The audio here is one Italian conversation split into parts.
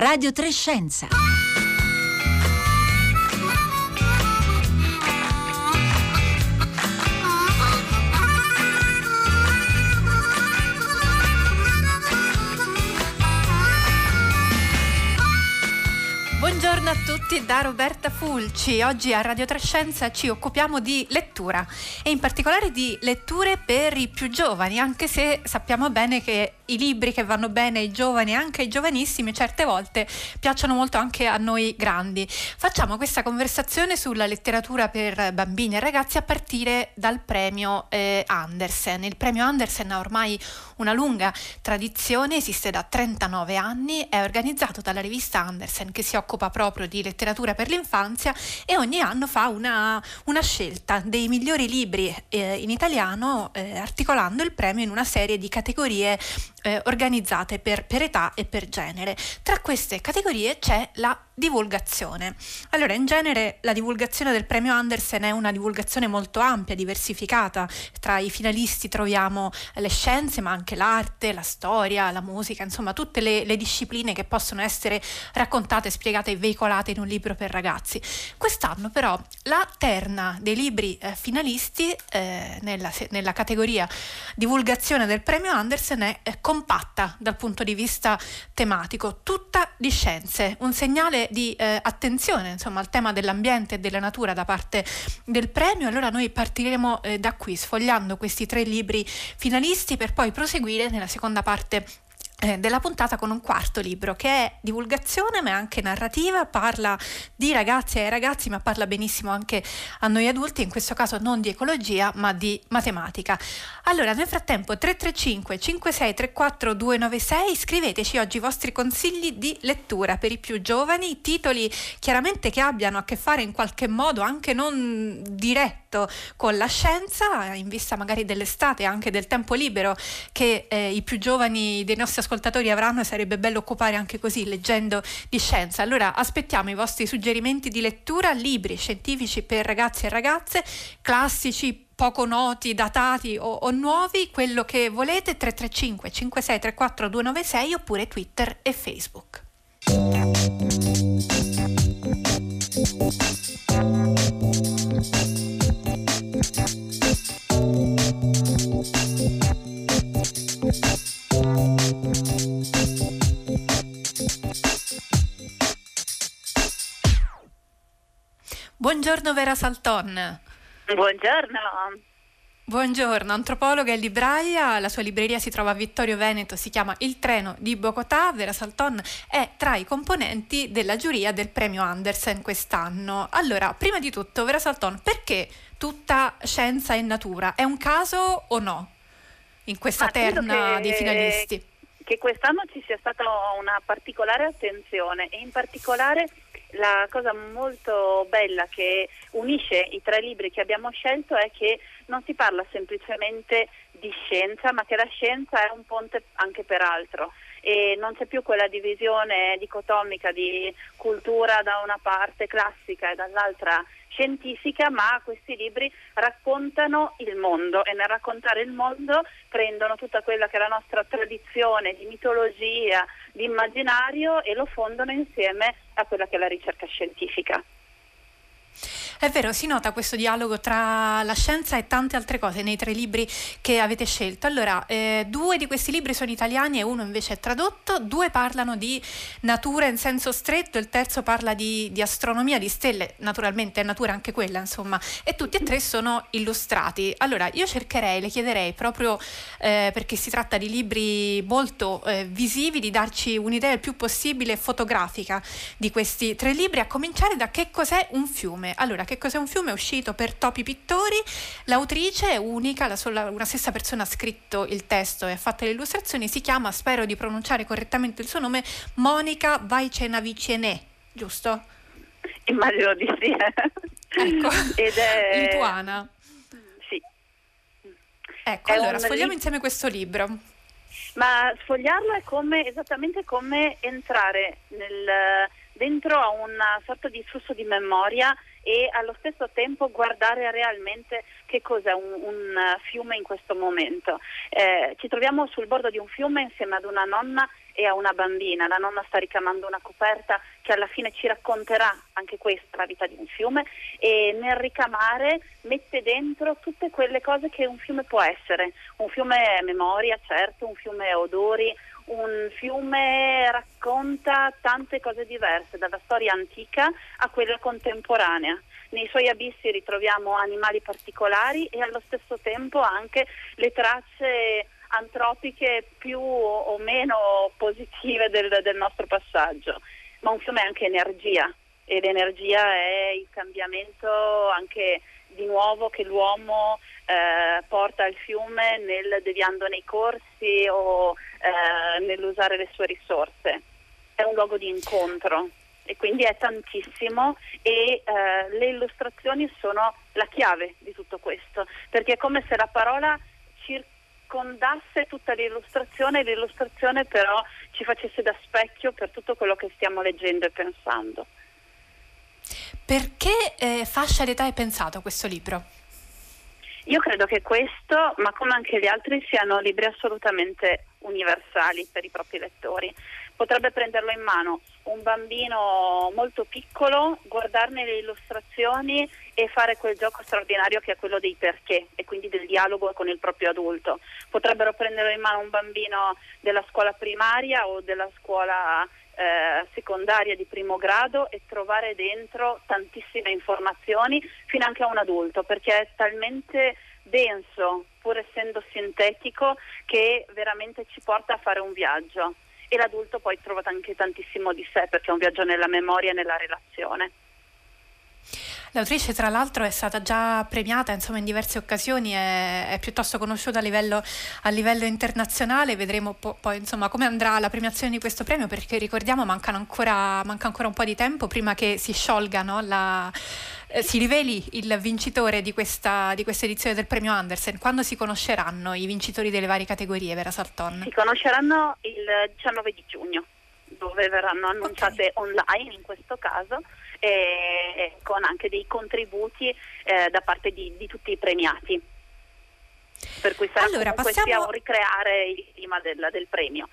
Radio Trescenza. Buongiorno a tutti da Roberta Fulci. Oggi a Radio Trescenza ci occupiamo di lettura e in particolare di letture per i più giovani, anche se sappiamo bene che i libri che vanno bene ai giovani e anche ai giovanissimi certe volte piacciono molto anche a noi grandi. Facciamo questa conversazione sulla letteratura per bambini e ragazzi a partire dal premio eh, Andersen. Il premio Andersen ha ormai una lunga tradizione, esiste da 39 anni, è organizzato dalla rivista Andersen che si occupa proprio di letteratura per l'infanzia e ogni anno fa una, una scelta dei migliori libri eh, in italiano eh, articolando il premio in una serie di categorie eh, organizzate per, per età e per genere. Tra queste categorie c'è la divulgazione. Allora, in genere la divulgazione del premio Andersen è una divulgazione molto ampia, diversificata. Tra i finalisti troviamo le scienze, ma anche l'arte, la storia, la musica, insomma, tutte le, le discipline che possono essere raccontate, spiegate e veicolate in un libro per ragazzi. Quest'anno, però, la terna dei libri eh, finalisti eh, nella, nella, categoria divulgazione del premio Andersen è eh, compatta dal punto di vista tematico, tutta di scienze, un segnale di eh, attenzione insomma, al tema dell'ambiente e della natura da parte del premio. Allora noi partiremo eh, da qui sfogliando questi tre libri finalisti per poi proseguire nella seconda parte della puntata con un quarto libro che è divulgazione ma è anche narrativa, parla di ragazze e ragazzi ma parla benissimo anche a noi adulti, in questo caso non di ecologia ma di matematica. Allora nel frattempo 335 5634 296 scriveteci oggi i vostri consigli di lettura per i più giovani, titoli chiaramente che abbiano a che fare in qualche modo anche non diretto con la scienza in vista magari dell'estate anche del tempo libero che eh, i più giovani dei nostri ascoltatori ascoltatori avranno e sarebbe bello occupare anche così leggendo di scienza. Allora aspettiamo i vostri suggerimenti di lettura, libri scientifici per ragazzi e ragazze, classici, poco noti, datati o, o, nuovi, quello che volete 335 5634 296 oppure Twitter e Facebook. Buongiorno Vera Salton. Buongiorno. Buongiorno, antropologa e libraia, la sua libreria si trova a Vittorio Veneto, si chiama Il Treno di Bogotà, Vera Salton è tra i componenti della giuria del premio Andersen quest'anno. Allora, prima di tutto, Vera Salton, perché tutta scienza e natura? È un caso o no in questa Ma terna che, dei finalisti? Che quest'anno ci sia stata una particolare attenzione e in particolare la cosa molto bella che unisce i tre libri che abbiamo scelto è che non si parla semplicemente di scienza, ma che la scienza è un ponte anche per altro. E non c'è più quella divisione dicotomica di cultura da una parte classica e dall'altra scientifica, ma questi libri raccontano il mondo e nel raccontare il mondo prendono tutta quella che è la nostra tradizione di mitologia, di immaginario e lo fondono insieme a quella che è la ricerca scientifica. È vero, si nota questo dialogo tra la scienza e tante altre cose nei tre libri che avete scelto. Allora, eh, due di questi libri sono italiani e uno invece è tradotto, due parlano di natura in senso stretto, il terzo parla di, di astronomia, di stelle, naturalmente è natura anche quella, insomma, e tutti e tre sono illustrati. Allora, io cercherei, le chiederei proprio eh, perché si tratta di libri molto eh, visivi, di darci un'idea il più possibile fotografica di questi tre libri, a cominciare da che cos'è un fiume. Allora, che cos'è un fiume? È uscito per Topi Pittori, l'autrice è unica, la sola, una stessa persona ha scritto il testo e ha fatto le illustrazioni, si chiama, spero di pronunciare correttamente il suo nome, Monica Vaicenaviciene, giusto? Immagino di sì. ecco, Ed è... lituana. Sì. Ecco, è allora, sfogliamo li... insieme questo libro. Ma sfogliarlo è come, esattamente come entrare nel, dentro a una sorta di flusso di memoria e allo stesso tempo guardare realmente che cos'è un, un fiume in questo momento. Eh, ci troviamo sul bordo di un fiume insieme ad una nonna e a una bambina. La nonna sta ricamando una coperta che alla fine ci racconterà anche questa, la vita di un fiume, e nel ricamare mette dentro tutte quelle cose che un fiume può essere. Un fiume è memoria, certo, un fiume è odori, un fiume racconta tante cose diverse, dalla storia antica a quella contemporanea. Nei suoi abissi ritroviamo animali particolari e allo stesso tempo anche le tracce antropiche più o meno positive del, del nostro passaggio. Ma un fiume è anche energia e l'energia è il cambiamento anche di nuovo che l'uomo eh, porta al fiume nel deviando nei corsi o eh, nell'usare le sue risorse. È un luogo di incontro e quindi è tantissimo e eh, le illustrazioni sono la chiave di tutto questo, perché è come se la parola circondasse tutta l'illustrazione e l'illustrazione però ci facesse da specchio per tutto quello che stiamo leggendo e pensando. Perché eh, fascia d'età è pensato questo libro? Io credo che questo, ma come anche gli altri, siano libri assolutamente universali per i propri lettori. Potrebbe prenderlo in mano un bambino molto piccolo, guardarne le illustrazioni e fare quel gioco straordinario che è quello dei perché e quindi del dialogo con il proprio adulto. Potrebbero prenderlo in mano un bambino della scuola primaria o della scuola eh, secondaria di primo grado e trovare dentro tantissime informazioni fino anche a un adulto perché è talmente denso pur essendo sintetico che veramente ci porta a fare un viaggio e l'adulto poi trova anche tantissimo di sé perché è un viaggio nella memoria e nella relazione. L'autrice tra l'altro è stata già premiata insomma, in diverse occasioni, è, è piuttosto conosciuta a livello, a livello internazionale, vedremo po- poi insomma, come andrà la premiazione di questo premio perché ricordiamo ancora, manca ancora un po' di tempo prima che si sciolga no, la, eh, si riveli il vincitore di questa, di questa, edizione del premio Andersen. Quando si conosceranno i vincitori delle varie categorie, Vera Salton? Si conosceranno il 19 di giugno dove verranno annunciate okay. online in questo caso e con anche dei contributi eh, da parte di, di, tutti i premiati. Per cui sarà allora, passiamo... ricreare il clima del, del premio.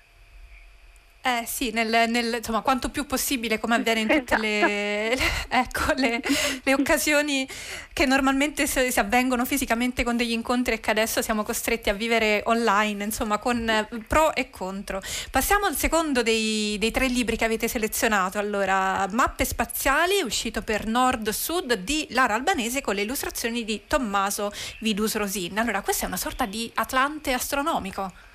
Eh sì, nel, nel, insomma, quanto più possibile, come avviene in tutte esatto. le, le, ecco, le, le, occasioni che normalmente si, si, avvengono fisicamente con degli incontri e che adesso siamo costretti a vivere online, insomma, con pro e contro. Passiamo al secondo dei, dei tre libri che avete selezionato. Allora, Mappe spaziali, uscito per Nord-Sud di Lara Albanese con le illustrazioni di Tommaso Vidus Rosin. Allora, questa è una sorta di Atlante astronomico.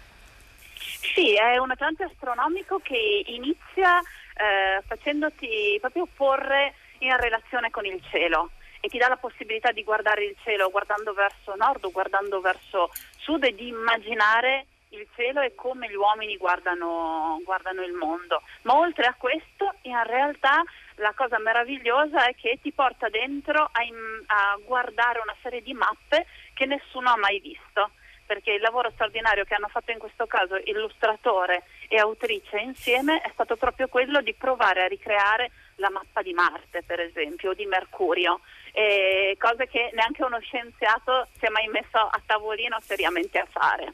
Sì, è un Atlante astronomico che inizia eh, facendoti proprio porre in relazione con il cielo e ti dà la possibilità di guardare il cielo guardando verso nord o guardando verso sud e di immaginare il cielo e come gli uomini guardano, guardano il mondo. Ma oltre a questo, in realtà la cosa meravigliosa è che ti porta dentro a, a guardare una serie di mappe che nessuno ha mai visto perché il lavoro straordinario che hanno fatto in questo caso illustratore e autrice insieme è stato proprio quello di provare a ricreare la mappa di Marte, per esempio, o di Mercurio, cose che neanche uno scienziato si è mai messo a tavolino seriamente a fare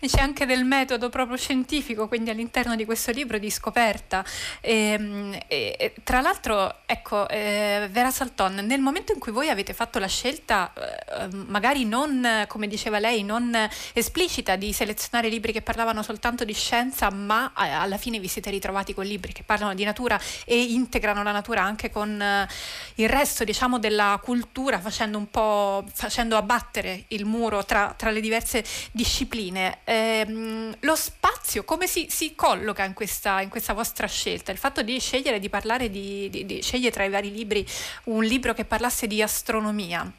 c'è anche del metodo proprio scientifico, quindi all'interno di questo libro di scoperta. E, ehm, e, tra l'altro, ecco, eh, Vera Salton, nel momento in cui voi avete fatto la scelta, eh, magari non, come diceva lei, non esplicita di selezionare libri che parlavano soltanto di scienza, ma eh, alla fine vi siete ritrovati con libri che parlano di natura e integrano la natura anche con eh, il resto, diciamo, della cultura, facendo un po' facendo abbattere il muro tra, tra le diverse discipline ehm, lo spazio come si, si colloca in questa, in questa, vostra scelta? Il fatto di scegliere di parlare di, di, di scegliere tra i vari libri un libro che parlasse di astronomia?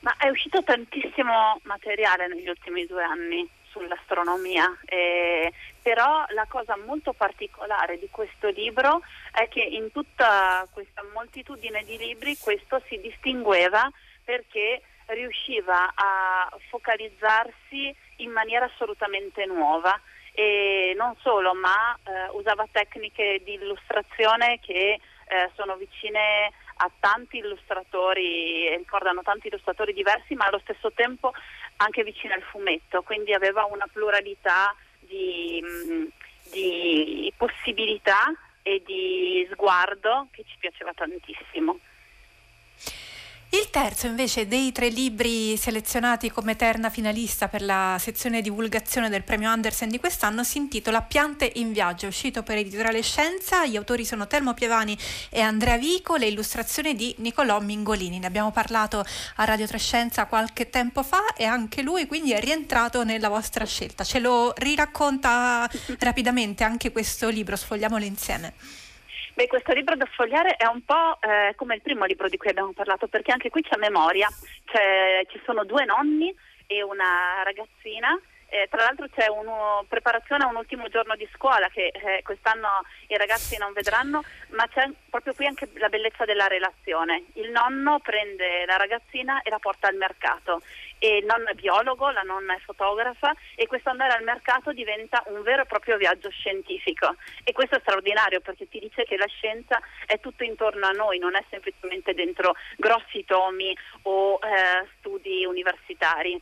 Ma è uscito tantissimo materiale negli ultimi due anni sull'astronomia, eh, però la cosa molto particolare di questo libro è che in tutta questa moltitudine di libri questo si distingueva perché riusciva a focalizzarsi in maniera assolutamente nuova e non solo, ma eh, usava tecniche di illustrazione che eh, sono vicine a tanti illustratori, ricordano tanti illustratori diversi, ma allo stesso tempo anche vicine al fumetto, quindi aveva una pluralità di, mm, di possibilità e di sguardo che ci piaceva tantissimo. Il terzo invece dei tre libri selezionati come terna finalista per la sezione divulgazione del premio Andersen di quest'anno si intitola Piante in viaggio, uscito per editoriale Scienza, gli autori sono Telmo Pievani e Andrea Vico, le illustrazioni di Nicolò Mingolini. Ne abbiamo parlato a Radio Trescenza qualche tempo fa e anche lui quindi è rientrato nella vostra scelta. Ce lo riracconta rapidamente anche questo libro, sfogliamolo insieme. Beh, questo libro da sfogliare è un po' eh, come il primo libro di cui abbiamo parlato, perché anche qui c'è memoria, c'è, ci sono due nonni e una ragazzina eh, tra l'altro c'è una preparazione a un ultimo giorno di scuola che eh, quest'anno i ragazzi non vedranno, ma c'è proprio qui anche la bellezza della relazione. Il nonno prende la ragazzina e la porta al mercato. E il nonno è biologo, la nonna è fotografa e questo andare al mercato diventa un vero e proprio viaggio scientifico. E questo è straordinario perché ti dice che la scienza è tutto intorno a noi, non è semplicemente dentro grossi tomi o eh, studi universitari.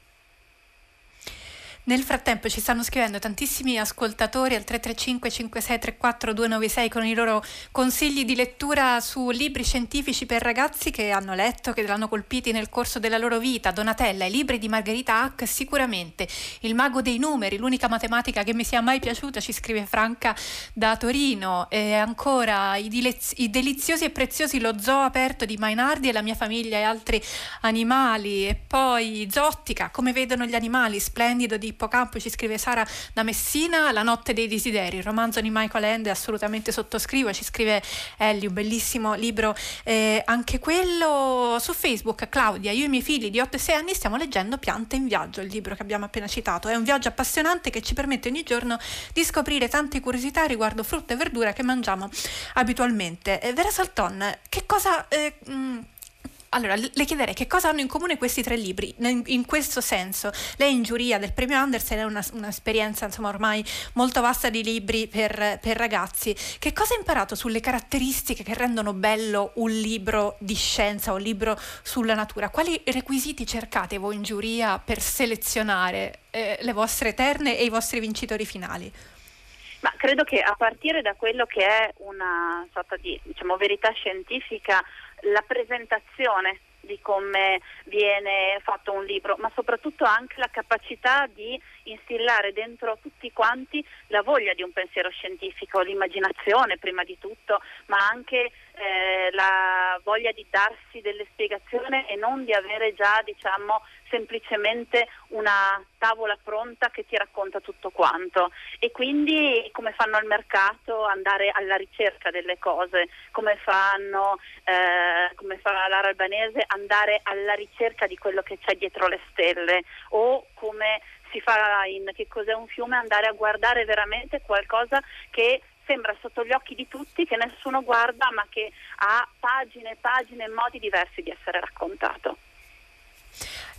Nel frattempo ci stanno scrivendo tantissimi ascoltatori al 335 5634 296 con i loro consigli di lettura su libri scientifici per ragazzi che hanno letto, che l'hanno colpiti nel corso della loro vita. Donatella, i libri di Margherita Hack sicuramente. Il mago dei numeri, l'unica matematica che mi sia mai piaciuta, ci scrive Franca da Torino. E ancora i, dilez- i deliziosi e preziosi Lo zoo aperto di Mainardi e la mia famiglia e altri animali. E poi Zottica, come vedono gli animali, splendido di Ippocampo, ci scrive Sara da Messina, La notte dei desideri, il romanzo di Michael Ende, assolutamente sottoscrivo, ci scrive Elio, bellissimo libro, eh, anche quello su Facebook, Claudia, io e i miei figli di 8 e 6 anni stiamo leggendo Piante in viaggio, il libro che abbiamo appena citato, è un viaggio appassionante che ci permette ogni giorno di scoprire tante curiosità riguardo frutta e verdura che mangiamo abitualmente. Eh, Vera Salton, che cosa... Eh, mh, allora, le chiederei che cosa hanno in comune questi tre libri, in, in questo senso. Lei in giuria del premio Andersen è una, un'esperienza insomma, ormai molto vasta di libri per, per, ragazzi. Che cosa ha imparato sulle caratteristiche che rendono bello un libro di scienza, un libro sulla natura? Quali requisiti cercate voi in giuria per selezionare eh, le vostre terne e i vostri vincitori finali? Ma credo che a partire da quello che è una sorta di diciamo, verità scientifica la presentazione di come viene fatto un libro, ma soprattutto anche la capacità di instillare dentro tutti quanti la voglia di un pensiero scientifico, l'immaginazione prima di tutto, ma anche eh, la voglia di darsi delle spiegazioni e non di avere già diciamo, semplicemente una tavola pronta che ti racconta tutto quanto. E quindi come fanno al mercato andare alla ricerca delle cose, come fanno eh, come fa Lara Albanese andare alla ricerca di quello che c'è dietro le stelle o come si fa in Che cos'è un fiume andare a guardare veramente qualcosa che sembra sotto gli occhi di tutti, che nessuno guarda ma che ha pagine e pagine e modi diversi di essere raccontato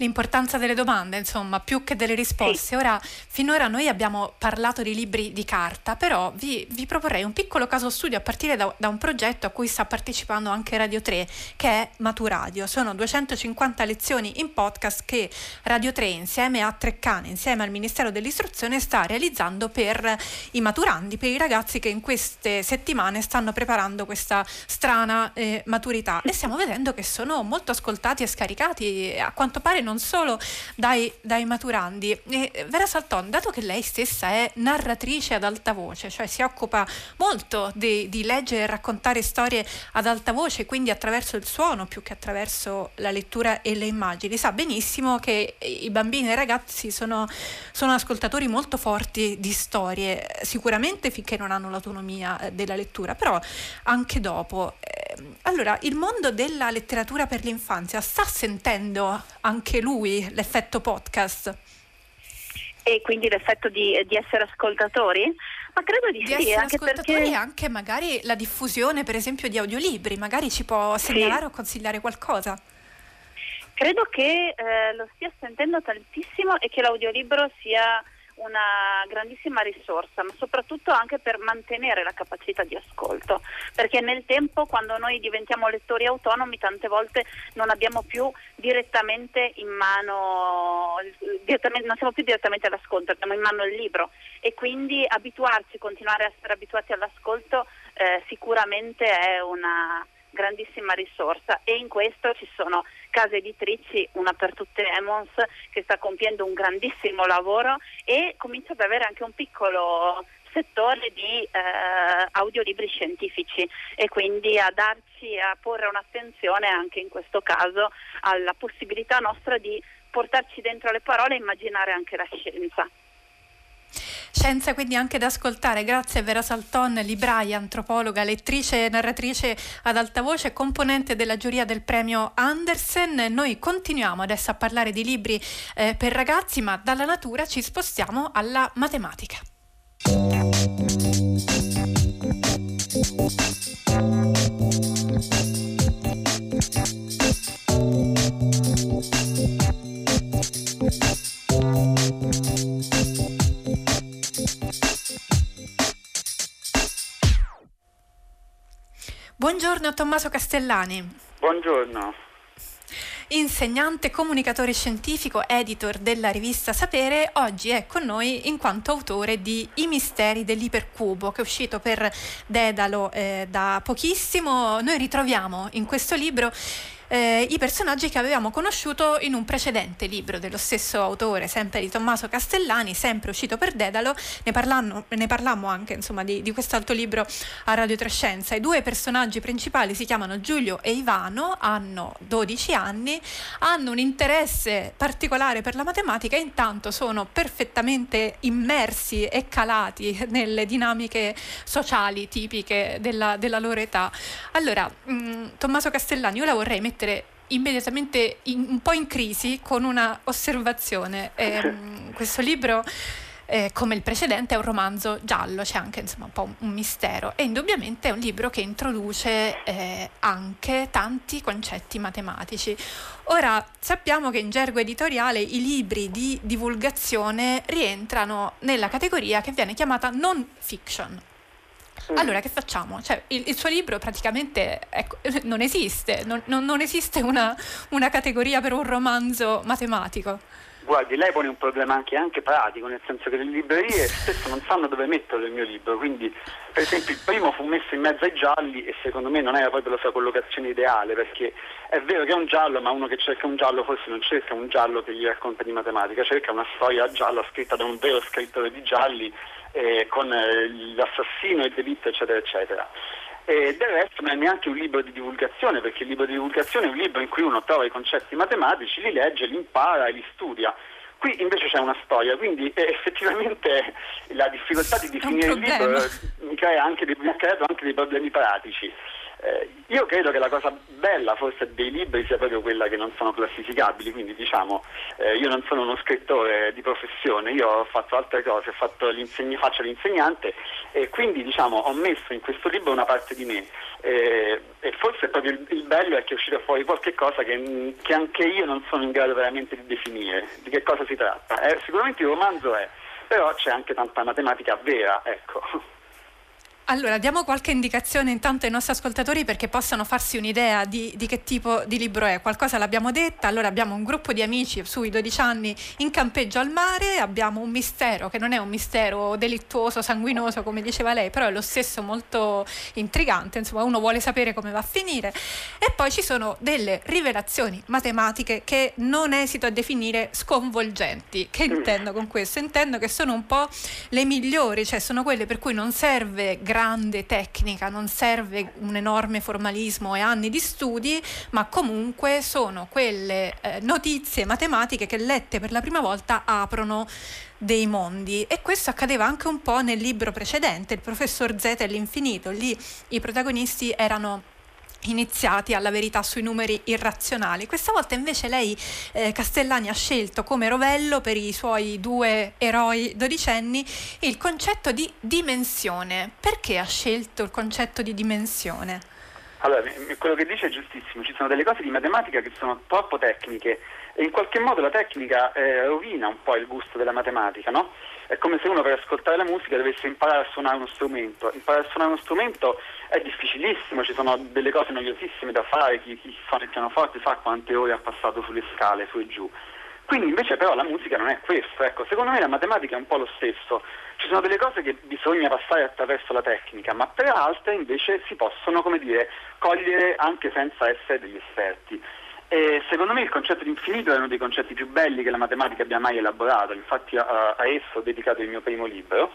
l'importanza delle domande, insomma, più che delle risposte. Sì. Ora, finora noi abbiamo parlato di libri di carta, però vi, vi proporrei un piccolo caso studio a partire da, da, un progetto a cui sta partecipando anche Radio 3, che è Maturadio. Sono 250 lezioni in podcast che Radio 3 insieme a Treccane, insieme al Ministero dell'Istruzione, sta realizzando per i maturandi, per i ragazzi che in queste settimane stanno preparando questa strana eh, maturità e stiamo vedendo che sono molto ascoltati e scaricati, a quanto pare non non solo dai, dai maturandi. E Vera Salton, dato che lei stessa è narratrice ad alta voce, cioè si occupa molto di, di leggere e raccontare storie ad alta voce, quindi attraverso il suono più che attraverso la lettura e le immagini, sa benissimo che i bambini e i ragazzi sono, sono ascoltatori molto forti di storie, sicuramente finché non hanno l'autonomia eh, della lettura, però anche dopo. Ehm, allora, il mondo della letteratura per l'infanzia sta sentendo anche lui l'effetto podcast. E quindi l'effetto di, di essere ascoltatori? Ma credo di, di sì, anche perché... anche magari la diffusione, per esempio, di audiolibri, magari ci può segnalare sì. o consigliare qualcosa. Credo che eh, lo stia sentendo tantissimo e che l'audiolibro sia una grandissima risorsa, ma soprattutto anche per mantenere la capacità di ascolto, perché nel tempo quando noi diventiamo lettori autonomi tante volte non abbiamo più direttamente in mano, direttamente, non siamo più direttamente all'ascolto, abbiamo in mano il libro. E quindi abituarci, continuare a essere abituati all'ascolto eh, sicuramente è una grandissima risorsa. E in questo ci sono case editrici, una per tutte Emons, che sta compiendo un grandissimo lavoro e comincia ad avere anche un piccolo settore di eh, audiolibri scientifici e quindi a darci a porre un'attenzione anche in questo caso alla possibilità nostra di portarci dentro le parole e immaginare anche la scienza. Scienza quindi anche da ascoltare, grazie a Vera Salton, libraia, antropologa, lettrice e narratrice ad alta voce, componente della giuria del premio Andersen. Noi continuiamo adesso a parlare di libri eh, per ragazzi, ma dalla natura ci spostiamo alla matematica. Buongiorno Tommaso Castellani. Buongiorno. Insegnante, comunicatore scientifico, editor della rivista Sapere, oggi è con noi in quanto autore di I misteri dell'ipercubo, che è uscito per Dedalo eh, da pochissimo. Noi ritroviamo in questo libro eh, i personaggi che avevamo conosciuto in un precedente libro dello stesso autore, sempre di Tommaso Castellani, sempre uscito per Dedalo. Ne, parlanno, ne parlammo anche insomma, di, di quest'altro libro a Radio Trescenza. I due personaggi principali si chiamano Giulio e Ivano, hanno 12 anni, hanno un interesse particolare per la matematica intanto sono perfettamente immersi e calati nelle dinamiche sociali tipiche della, della loro età. Allora, mh, mm, Tommaso Castellani, io la vorrei mettere mettere immediatamente in, un po' in crisi con una osservazione. Eh, questo libro, eh, come il precedente, è un romanzo giallo, c'è anche insomma, un po' un, un mistero e indubbiamente è un libro che introduce eh, anche tanti concetti matematici. Ora sappiamo che in gergo editoriale i libri di divulgazione rientrano nella categoria che viene chiamata non fiction. Allora che facciamo? Cioè, il, il, suo libro praticamente ecco, non esiste, non, non, non esiste una, una, categoria per un romanzo matematico. Guardi, lei pone un problema anche, anche, pratico, nel senso che le librerie spesso non sanno dove mettere il mio libro, quindi per esempio il primo fu messo in mezzo ai gialli e secondo me non era proprio la sua collocazione ideale, perché è vero che è un giallo, ma uno che cerca un giallo forse non cerca un giallo che gli racconta di matematica, cerca una storia gialla scritta da un vero scrittore di gialli eh, con eh, l'assassino, il delitto, eccetera, eccetera. E del resto non è neanche un libro di divulgazione, perché il libro di divulgazione è un libro in cui uno trova i concetti matematici, li legge, li impara e li studia. Qui invece c'è una storia, quindi eh, effettivamente la difficoltà di definire il libro eh, mi, crea anche, mi ha creato anche dei problemi pratici. Eh, io credo che la cosa bella forse dei libri sia proprio quella che non sono classificabili, quindi diciamo eh, io non sono uno scrittore di professione, io ho fatto altre cose, faccio l'insegnante e quindi diciamo ho messo in questo libro una parte di me eh, e forse proprio il, il, bello è che è uscito fuori qualche cosa che, che, anche io non sono in grado veramente di definire, di che cosa si tratta. Eh, sicuramente il romanzo è, però c'è anche tanta matematica vera, ecco. Allora, diamo qualche indicazione intanto ai nostri ascoltatori perché possano farsi un'idea di, di, che tipo di libro è. Qualcosa l'abbiamo detta, allora abbiamo un gruppo di amici sui 12 anni in campeggio al mare, abbiamo un mistero che non è un mistero delittuoso, sanguinoso come diceva lei, però è lo stesso molto intrigante, insomma uno vuole sapere come va a finire. E poi ci sono delle rivelazioni matematiche che non esito a definire sconvolgenti. Che intendo con questo? Intendo che sono un po' le migliori, cioè sono quelle per cui non serve grande tecnica, non serve un enorme formalismo e anni di studi, ma comunque sono quelle eh, notizie matematiche che lette per la prima volta aprono dei mondi. E questo accadeva anche un po' nel libro precedente, il professor Z e l'infinito, lì i protagonisti erano iniziati alla verità sui numeri irrazionali. Questa volta invece lei, eh, Castellani, ha scelto come rovello per i suoi due eroi dodicenni il concetto di dimensione. Perché ha scelto il concetto di dimensione? Allora, quello che dice è giustissimo, ci sono delle cose di matematica che sono troppo tecniche e in qualche modo la tecnica eh, rovina un po' il gusto della matematica, no? È come se uno per ascoltare la musica dovesse imparare a suonare uno strumento. Imparare a suonare uno strumento è difficilissimo, ci sono delle cose noiosissime da fare, chi, chi suona il pianoforte sa quante ore ha passato sulle scale, su e giù. Quindi invece però la musica non è questo, ecco, secondo me la matematica è un po' lo stesso, ci sono delle cose che bisogna passare attraverso la tecnica, ma per altre invece si possono, come dire, cogliere anche senza essere degli esperti. E secondo me il concetto di infinito è uno dei concetti più belli che la matematica abbia mai elaborato, infatti a, a esso ho dedicato il mio primo libro.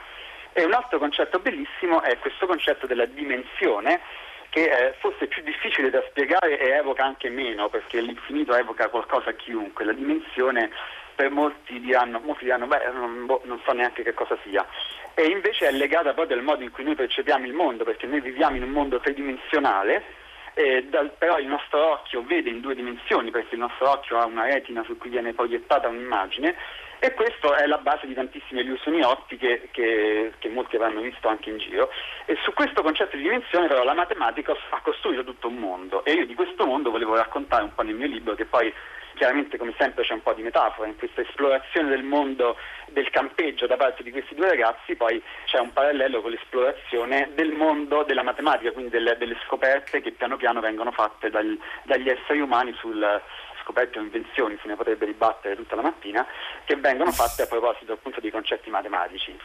E un altro concetto bellissimo è questo concetto della dimensione, che è forse più difficile da spiegare e evoca anche meno, perché l'infinito evoca qualcosa a chiunque, la dimensione per molti diranno, molti diranno beh, non, boh, non, so neanche che cosa sia. E invece è legata proprio al modo in cui noi percepiamo il mondo, perché noi viviamo in un mondo tridimensionale eh, dal, però il nostro occhio vede in due dimensioni perché il nostro occhio ha una retina su cui viene proiettata un'immagine e questa è la base di tantissime illusioni ottiche che, che, molti avranno visto anche in giro. E su questo concetto di dimensione però la matematica ha costruito tutto un mondo e io di questo mondo volevo raccontare un po' nel mio libro che poi chiaramente come sempre c'è un po' di metafora in questa esplorazione del mondo del campeggio da parte di questi due ragazzi, poi c'è un parallelo con l'esplorazione del mondo della matematica, quindi delle, delle scoperte che piano piano vengono fatte dal, dagli esseri umani sul scoperte o invenzioni, se ne potrebbe dibattere tutta la mattina, che vengono fatte a proposito appunto di concetti matematici.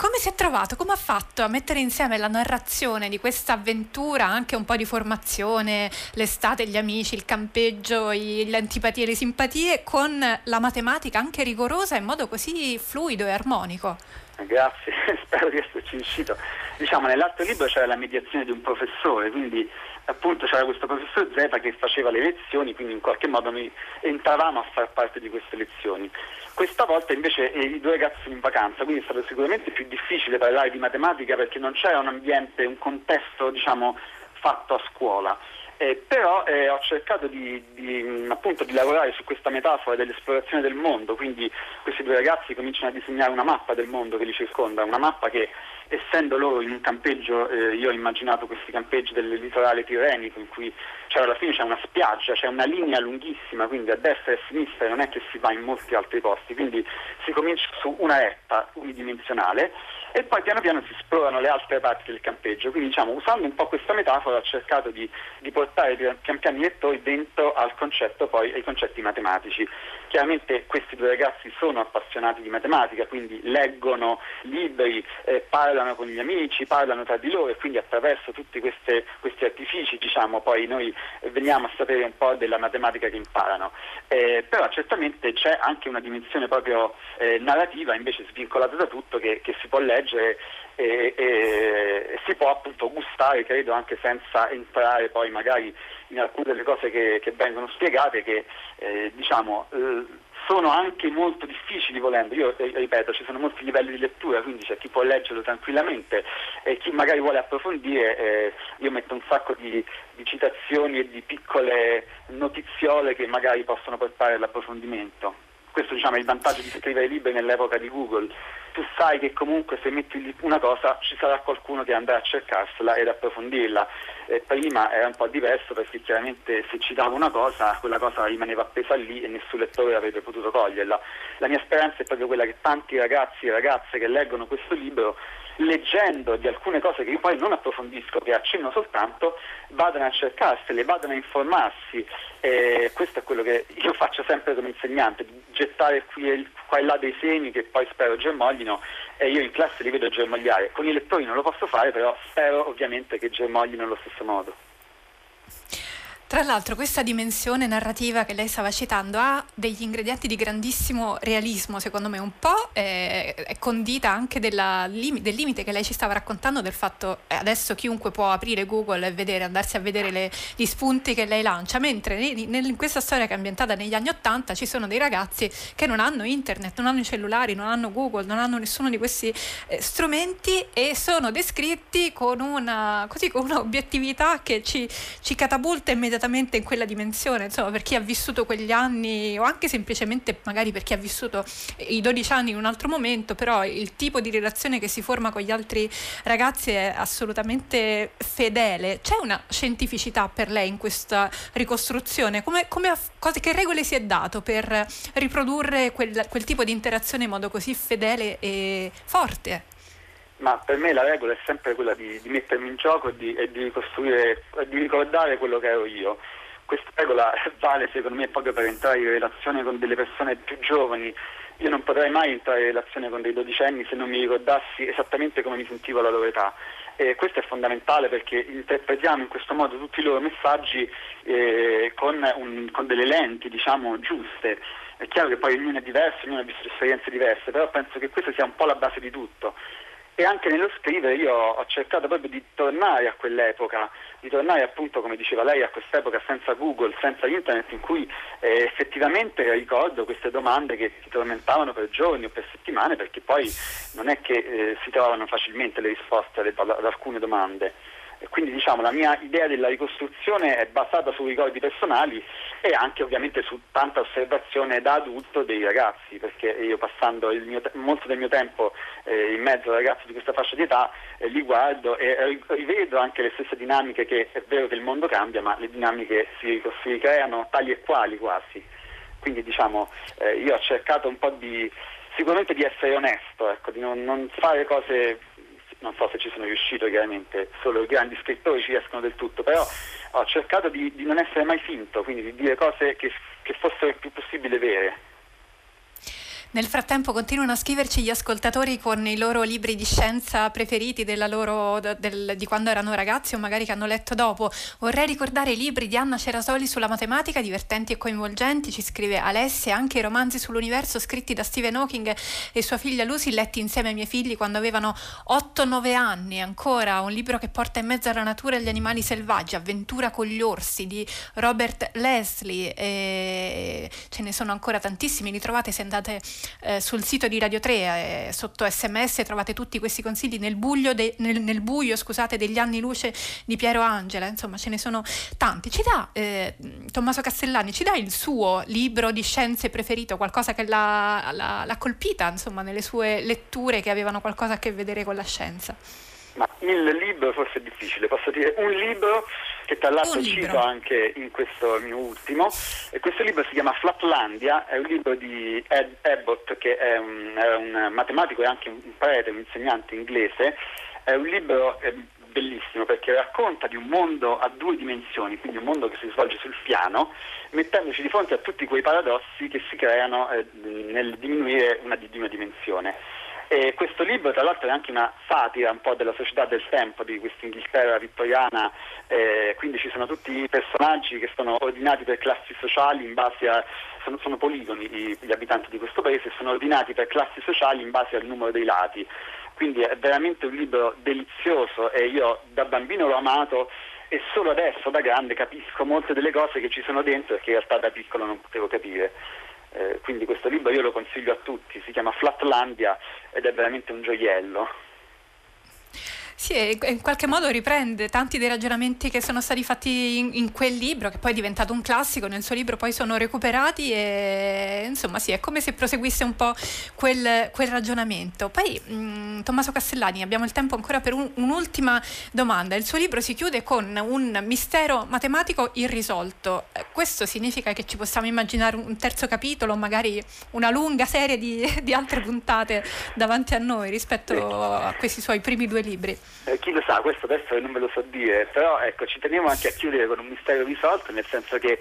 Come si è trovato? Come ha fatto a mettere insieme la narrazione di questa avventura, anche un po' di formazione, l'estate, gli amici, il campeggio, le antipatie, le simpatie, con la matematica anche rigorosa in modo così fluido e armonico? Grazie, spero di esserci riuscito. Diciamo, nell'altro libro c'era la mediazione di un professore, quindi appunto c'era questo professor Z che faceva le lezioni, quindi in qualche modo noi entravamo a far parte di queste lezioni. Questa volta invece eh, i due ragazzi sono in vacanza, quindi è stato sicuramente più difficile parlare di matematica perché non c'era un ambiente, un contesto diciamo, fatto a scuola. Eh, però eh, ho cercato di, di, appunto, di, lavorare su questa metafora dell'esplorazione del mondo, quindi questi due ragazzi cominciano a disegnare una mappa del mondo che li circonda, una mappa che essendo loro in un campeggio, eh, io ho immaginato questi campeggi del litorale tirrenico in cui cioè, alla fine c'è una spiaggia, c'è una linea lunghissima, quindi a destra e a sinistra non è che si va in molti altri posti, quindi si comincia su una retta unidimensionale e poi piano piano si esplorano le altre parti del campeggio, quindi diciamo usando un po' questa metafora ho cercato di, di portare pian piano i lettori dentro al concetto poi ai concetti matematici. Chiaramente questi due ragazzi sono appassionati di matematica, quindi leggono libri, eh, parlano con gli amici, parlano tra di loro e quindi attraverso tutti queste, questi artifici diciamo, poi noi veniamo a sapere un po' della matematica che imparano. Eh, però certamente c'è anche una dimensione proprio eh, narrativa invece svincolata da tutto che, che si può leggere e, e, e, si può appunto gustare, credo, anche senza entrare poi magari in alcune delle cose che, che vengono spiegate che eh, diciamo eh, sono anche molto difficili volendo, io eh, ripeto ci sono molti livelli di lettura, quindi c'è chi può leggerlo tranquillamente e chi magari vuole approfondire, eh, io metto un sacco di, di, citazioni e di piccole notiziole che magari possono portare all'approfondimento. Questo diciamo, è il vantaggio di scrivere libri nell'epoca di Google. Tu sai che comunque se metti una cosa ci sarà qualcuno che andrà a cercarsela ed approfondirla. Eh, prima era un po' diverso perché chiaramente se citavo una cosa, quella cosa rimaneva appesa lì e nessun lettore avrebbe potuto coglierla. La mia speranza è proprio quella che tanti ragazzi e ragazze che leggono questo libro leggendo di alcune cose che io poi non approfondisco, che accenno soltanto, vadano a cercarsele, vadano a informarsi. Eh, questo è quello che io faccio sempre come insegnante, gettare qui, qua e là dei semi che poi spero germoglino e io in classe li vedo germogliare. Con i lettori non lo posso fare, però spero ovviamente che germoglino allo stesso modo. Tra l'altro questa dimensione narrativa che lei stava citando ha degli ingredienti di grandissimo realismo, secondo me un po' è, è condita anche della, del limite che lei ci stava raccontando del fatto che eh, adesso chiunque può aprire Google e vedere, andarsi a vedere le, gli spunti che lei lancia, mentre in questa storia che è ambientata negli anni Ottanta ci sono dei ragazzi che non hanno internet, non hanno i cellulari, non hanno Google, non hanno nessuno di questi eh, strumenti e sono descritti con una, così, con un'obiettività che ci, ci catapulta immediatamente immediatamente in quella dimensione, insomma per chi ha vissuto quegli anni o anche semplicemente magari per chi ha vissuto i 12 anni in un altro momento, però il tipo di relazione che si forma con gli altri ragazzi è assolutamente fedele. C'è una scientificità per lei in questa ricostruzione? Come, come, che regole si è dato per riprodurre quel, quel tipo di interazione in modo così fedele e forte? Ma per me la regola è sempre quella di, di mettermi in gioco e di, e di ricostruire, di ricordare quello che ero io. Questa regola vale secondo me proprio per entrare in relazione con delle persone più giovani. Io non potrei mai entrare in relazione con dei dodicenni se non mi ricordassi esattamente come mi sentivo alla loro età. E questo è fondamentale perché interpretiamo in questo modo tutti i loro messaggi eh, con, un, con, delle lenti diciamo, giuste. È chiaro che poi ognuno è diverso, ognuno ha visto esperienze diverse, però penso che questa sia un po' la base di tutto e anche nello scrivere io ho cercato proprio di tornare a quell'epoca, di tornare appunto come diceva lei a quest'epoca senza Google, senza internet in cui eh, effettivamente ricordo queste domande che ti tormentavano per giorni o per settimane perché poi non è che eh, si trovavano facilmente le risposte ad alcune domande. Quindi diciamo, la mia idea della ricostruzione è basata su ricordi personali e anche ovviamente su tanta osservazione da adulto dei ragazzi, perché io passando mio, molto del mio tempo eh, in mezzo ai ragazzi di questa fascia di età eh, li guardo e rivedo anche le stesse dinamiche che è vero che il mondo cambia, ma le dinamiche si, si ricreano tali e quali quasi. Quindi diciamo, eh, io ho cercato un po' di sicuramente di essere onesto, ecco, di non, non fare cose non so se ci sono riuscito chiaramente, solo i grandi scrittori ci riescono del tutto, però ho cercato di, di non essere mai finto, quindi di dire cose che, che fossero il più possibile vere. Nel frattempo continuano a scriverci gli ascoltatori con i loro libri di scienza preferiti loro, del, di quando erano ragazzi o magari che hanno letto dopo. Vorrei ricordare i libri di Anna Cerasoli sulla matematica, divertenti e coinvolgenti, ci scrive Alessia, anche i romanzi sull'universo scritti da Stephen Hawking e sua figlia Lucy, letti insieme ai miei figli quando avevano 8-9 anni. Ancora un libro che porta in mezzo alla natura e agli animali selvaggi, Avventura con gli orsi di Robert Leslie. E ce ne sono ancora tantissimi, li trovate se andate eh, sul sito di Radio 3 eh, sotto sms trovate tutti questi consigli nel, de, nel, nel buio scusate, degli anni luce di Piero Angela, insomma ce ne sono tanti. Ci dà eh, Tommaso Castellani, ci dà il suo libro di scienze preferito, qualcosa che l'ha, l'ha, l'ha colpita insomma nelle sue letture che avevano qualcosa a che vedere con la scienza? Ma il libro forse è difficile, posso dire un libro che tra l'altro cito anche in questo mio ultimo, e questo libro si chiama Flatlandia, è un libro di Ed Abbott che è un, è un matematico e anche un prete, un insegnante inglese, è un libro eh, bellissimo perché racconta di un mondo a due dimensioni, quindi un mondo che si svolge sul piano, mettendoci di fronte a tutti quei paradossi che si creano eh, nel diminuire una di una dimensione. E questo libro tra l'altro è anche una satira un po' della società del tempo, di questa Inghilterra vittoriana, eh, quindi ci sono tutti i personaggi che sono ordinati per classi sociali in base a, sono, sono poligoni gli abitanti di questo paese, sono ordinati per classi sociali in base al numero dei lati. Quindi è veramente un libro delizioso e io da bambino l'ho amato e solo adesso da grande capisco molte delle cose che ci sono dentro e che in realtà da piccolo non potevo capire. Eh, quindi questo libro io lo consiglio a tutti, si chiama Flatlandia ed è veramente un gioiello. Sì, in qualche modo riprende tanti dei ragionamenti che sono stati fatti in, in, quel libro, che poi è diventato un classico, nel suo libro poi sono recuperati e insomma sì, è come se proseguisse un po' quel, quel ragionamento. Poi mh, mm, Tommaso Castellani, abbiamo il tempo ancora per un, un'ultima domanda. Il suo libro si chiude con un mistero matematico irrisolto. Eh, questo significa che ci possiamo immaginare un terzo capitolo, magari una lunga serie di, di altre puntate davanti a noi rispetto a questi suoi primi due libri. Eh, chi lo sa, questo adesso non me lo so dire, però ecco, ci teniamo anche a chiudere con un mistero risolto, nel senso che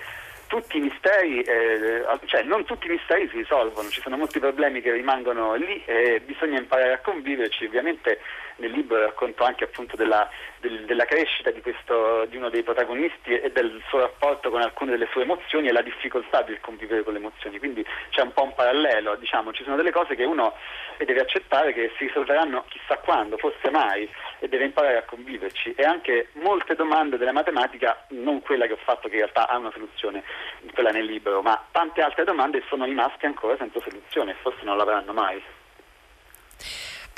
tutti i misteri, eh, cioè non tutti i misteri si risolvono, ci sono molti problemi che rimangono lì e bisogna imparare a conviverci, ovviamente nel libro racconto anche appunto della, del, della crescita di, questo, di, uno dei protagonisti e del suo rapporto con alcune delle sue emozioni e la difficoltà del convivere con le emozioni, quindi c'è un po' un parallelo, diciamo, ci sono delle cose che uno deve accettare che si risolveranno chissà quando, forse mai, e deve imparare a conviverci. E anche molte domande della matematica, non quella che ho fatto che in realtà ha una soluzione, quella nel libro, ma tante altre domande sono rimaste ancora senza soluzione forse non l'avranno mai.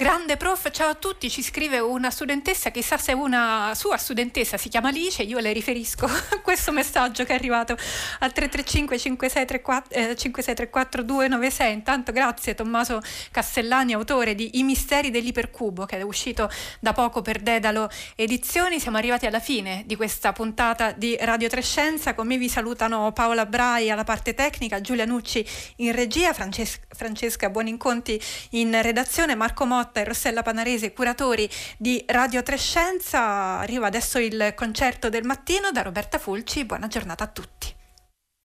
Grande prof, ciao a tutti, ci scrive una studentessa, chissà se una sua studentessa si chiama Alice, io le riferisco questo messaggio che è arrivato al 335 5634, eh, 5634 296. Intanto grazie Tommaso Castellani, autore di I misteri dell'ipercubo, che è uscito da poco per Dedalo Edizioni. Siamo arrivati alla fine di questa puntata di Radio Trescenza. Con me vi salutano Paola Brai alla parte tecnica, Giulia Nucci in regia, Francesca, Francesca Buoninconti in redazione, Marco Motta Motta e Rossella Panarese, curatori di Radio Trescenza. Arriva adesso il concerto del mattino da Roberta Fulci. Buona giornata a tutti.